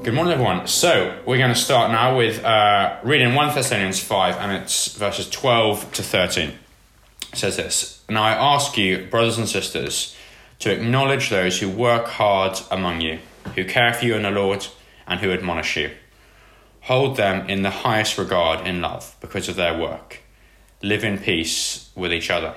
Good morning, everyone. So, we're going to start now with uh, reading 1 Thessalonians 5, and it's verses 12 to 13. It says this Now I ask you, brothers and sisters, to acknowledge those who work hard among you, who care for you in the Lord, and who admonish you. Hold them in the highest regard in love because of their work. Live in peace with each other.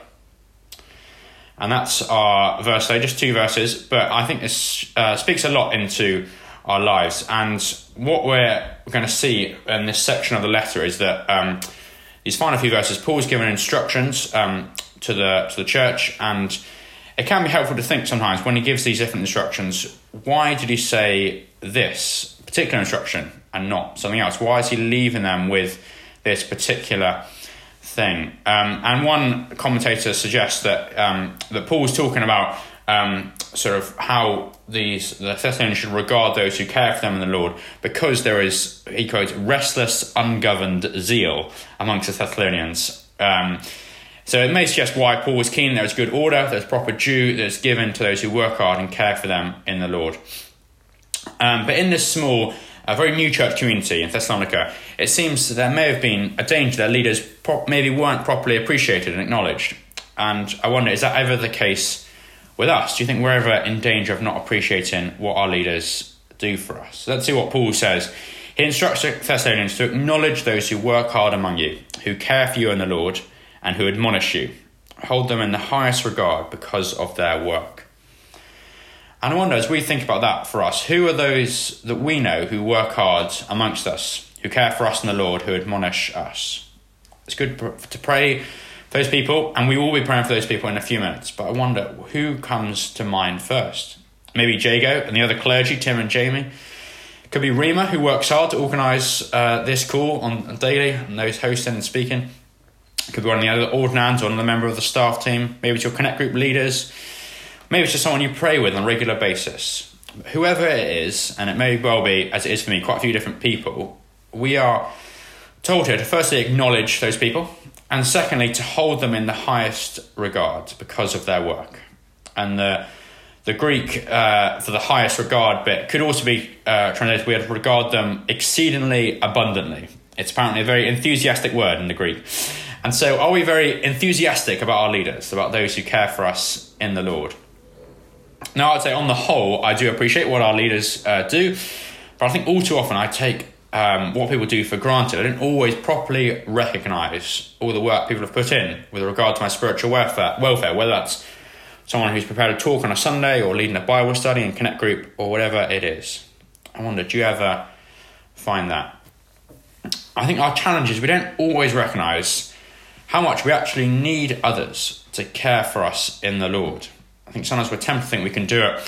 And that's our verse today, just two verses, but I think this uh, speaks a lot into our lives. And what we're going to see in this section of the letter is that um, these final few verses, Paul's given instructions um, to the to the church, and it can be helpful to think sometimes when he gives these different instructions, why did he say this particular instruction and not something else? Why is he leaving them with this particular thing? Um, and one commentator suggests that um, that Paul's talking about um, sort of how these the Thessalonians should regard those who care for them in the Lord, because there is he quotes restless, ungoverned zeal amongst the Thessalonians. Um, so it may suggest why Paul was keen. There is good order, there's proper due that's given to those who work hard and care for them in the Lord. Um, but in this small, a very new church community in Thessalonica, it seems there may have been a danger that leaders pro- maybe weren't properly appreciated and acknowledged. And I wonder, is that ever the case with us? Do you think we're ever in danger of not appreciating what our leaders do for us? Let's see what Paul says. He instructs the Thessalonians to acknowledge those who work hard among you, who care for you in the Lord, and who admonish you. Hold them in the highest regard because of their work. And I wonder, as we think about that for us, who are those that we know who work hard amongst us, who care for us in the Lord, who admonish us? It's good to pray those people, and we will be praying for those people in a few minutes. But I wonder who comes to mind first. Maybe Jago and the other clergy, Tim and Jamie. Could be Rima, who works hard to organise uh, this call on daily and those hosting and speaking. Could be one of the other ordinands or another member of the staff team. Maybe it's your connect group leaders. Maybe it's just someone you pray with on a regular basis. Whoever it is, and it may well be, as it is for me, quite a few different people, we are told here to firstly acknowledge those people and secondly, to hold them in the highest regard because of their work. And the, the Greek uh, for the highest regard bit could also be uh, translated, we have regard them exceedingly abundantly. It's apparently a very enthusiastic word in the Greek. And so, are we very enthusiastic about our leaders, about those who care for us in the Lord? Now, I'd say on the whole, I do appreciate what our leaders uh, do, but I think all too often I take um, what people do for granted. I don't always properly recognise all the work people have put in with regard to my spiritual welfare, welfare, whether that's someone who's prepared a talk on a Sunday or leading a Bible study and connect group or whatever it is. I wonder, do you ever find that? I think our challenge is we don't always recognise how much we actually need others to care for us in the Lord. I think sometimes we're tempted to think we can do it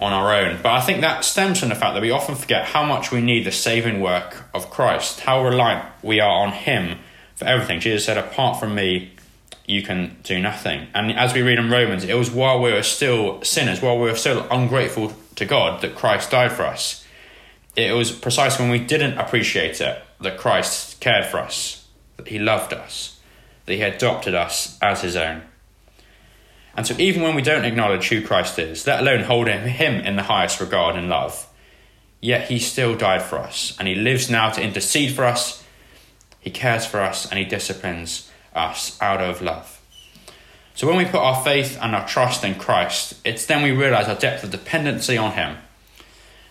on our own. But I think that stems from the fact that we often forget how much we need the saving work of Christ, how reliant we are on Him for everything. Jesus said, Apart from me, you can do nothing. And as we read in Romans, it was while we were still sinners, while we were still ungrateful to God, that Christ died for us. It was precisely when we didn't appreciate it that Christ cared for us, that He loved us, that He adopted us as His own. And so, even when we don't acknowledge who Christ is, let alone hold him in the highest regard and love, yet he still died for us, and he lives now to intercede for us. He cares for us, and he disciplines us out of love. So, when we put our faith and our trust in Christ, it's then we realize our depth of dependency on him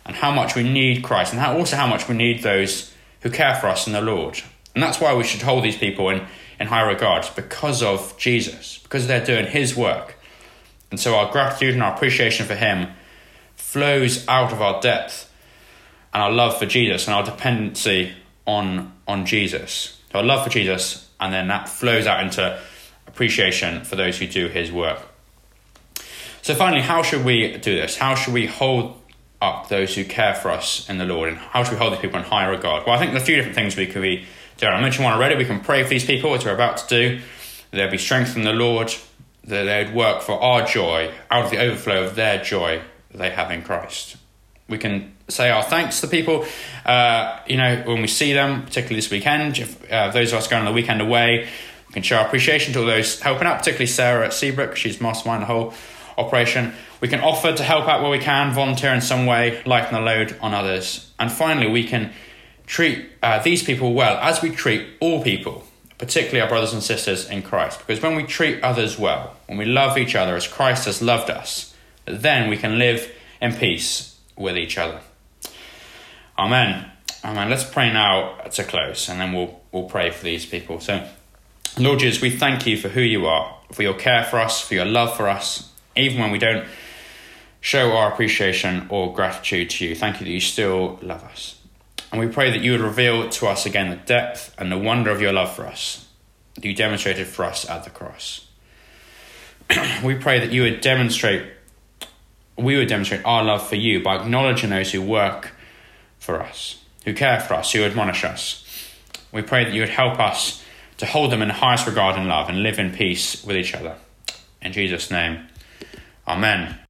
and how much we need Christ, and how, also how much we need those who care for us in the Lord. And that's why we should hold these people in, in high regard because of Jesus, because they're doing his work and so our gratitude and our appreciation for Him flows out of our depth and our love for Jesus and our dependency on, on Jesus. So our love for Jesus, and then that flows out into appreciation for those who do His work. So, finally, how should we do this? How should we hold up those who care for us in the Lord? And how should we hold these people in high regard? Well, I think there are a few different things we could be Dear, I mentioned one already. We can pray for these people, as we're about to do. They'll be strengthened in the Lord, that they'd work for our joy, out of the overflow of their joy they have in Christ. We can say our thanks to people, uh, you know, when we see them, particularly this weekend. If uh, those of us going on the weekend away, we can show our appreciation to all those helping out, particularly Sarah at Seabrook. She's mastermind the whole operation. We can offer to help out where we can, volunteer in some way, lighten the load on others. And finally, we can treat uh, these people well as we treat all people, particularly our brothers and sisters in Christ. Because when we treat others well, when we love each other as Christ has loved us, then we can live in peace with each other. Amen. Amen. Let's pray now to close, and then we'll we'll pray for these people. So, Lord Jesus, we thank you for who you are, for your care for us, for your love for us, even when we don't show our appreciation or gratitude to you. Thank you that you still love us. And we pray that you would reveal to us again the depth and the wonder of your love for us that you demonstrated for us at the cross. we pray that you would demonstrate we would demonstrate our love for you by acknowledging those who work for us, who care for us, who admonish us. We pray that you would help us to hold them in the highest regard and love and live in peace with each other. In Jesus' name, Amen.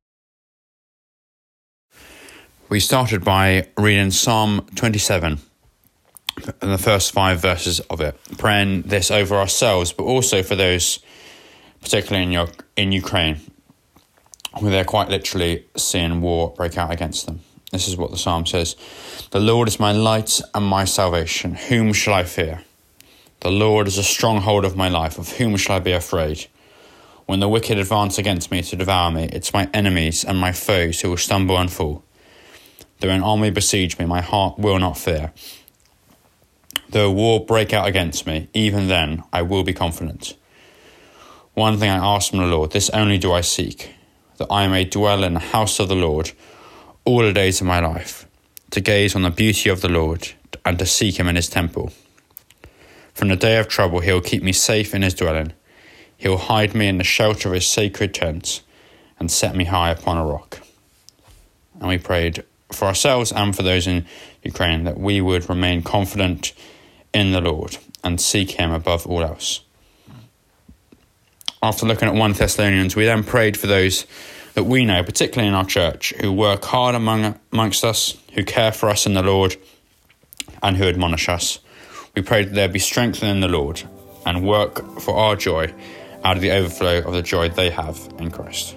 We started by reading Psalm 27 and the first five verses of it, praying this over ourselves, but also for those, particularly in, your, in Ukraine, where they're quite literally seeing war break out against them. This is what the psalm says The Lord is my light and my salvation. Whom shall I fear? The Lord is a stronghold of my life. Of whom shall I be afraid? When the wicked advance against me to devour me, it's my enemies and my foes who will stumble and fall. Though an army besiege me, my heart will not fear. Though war break out against me, even then I will be confident. One thing I ask from the Lord, this only do I seek, that I may dwell in the house of the Lord all the days of my life, to gaze on the beauty of the Lord and to seek him in his temple. From the day of trouble, he will keep me safe in his dwelling. He will hide me in the shelter of his sacred tent and set me high upon a rock. And we prayed for ourselves and for those in Ukraine that we would remain confident in the Lord and seek Him above all else. After looking at 1 Thessalonians, we then prayed for those that we know, particularly in our church, who work hard among, amongst us, who care for us in the Lord, and who admonish us. We prayed that there be strength in the Lord and work for our joy out of the overflow of the joy they have in Christ.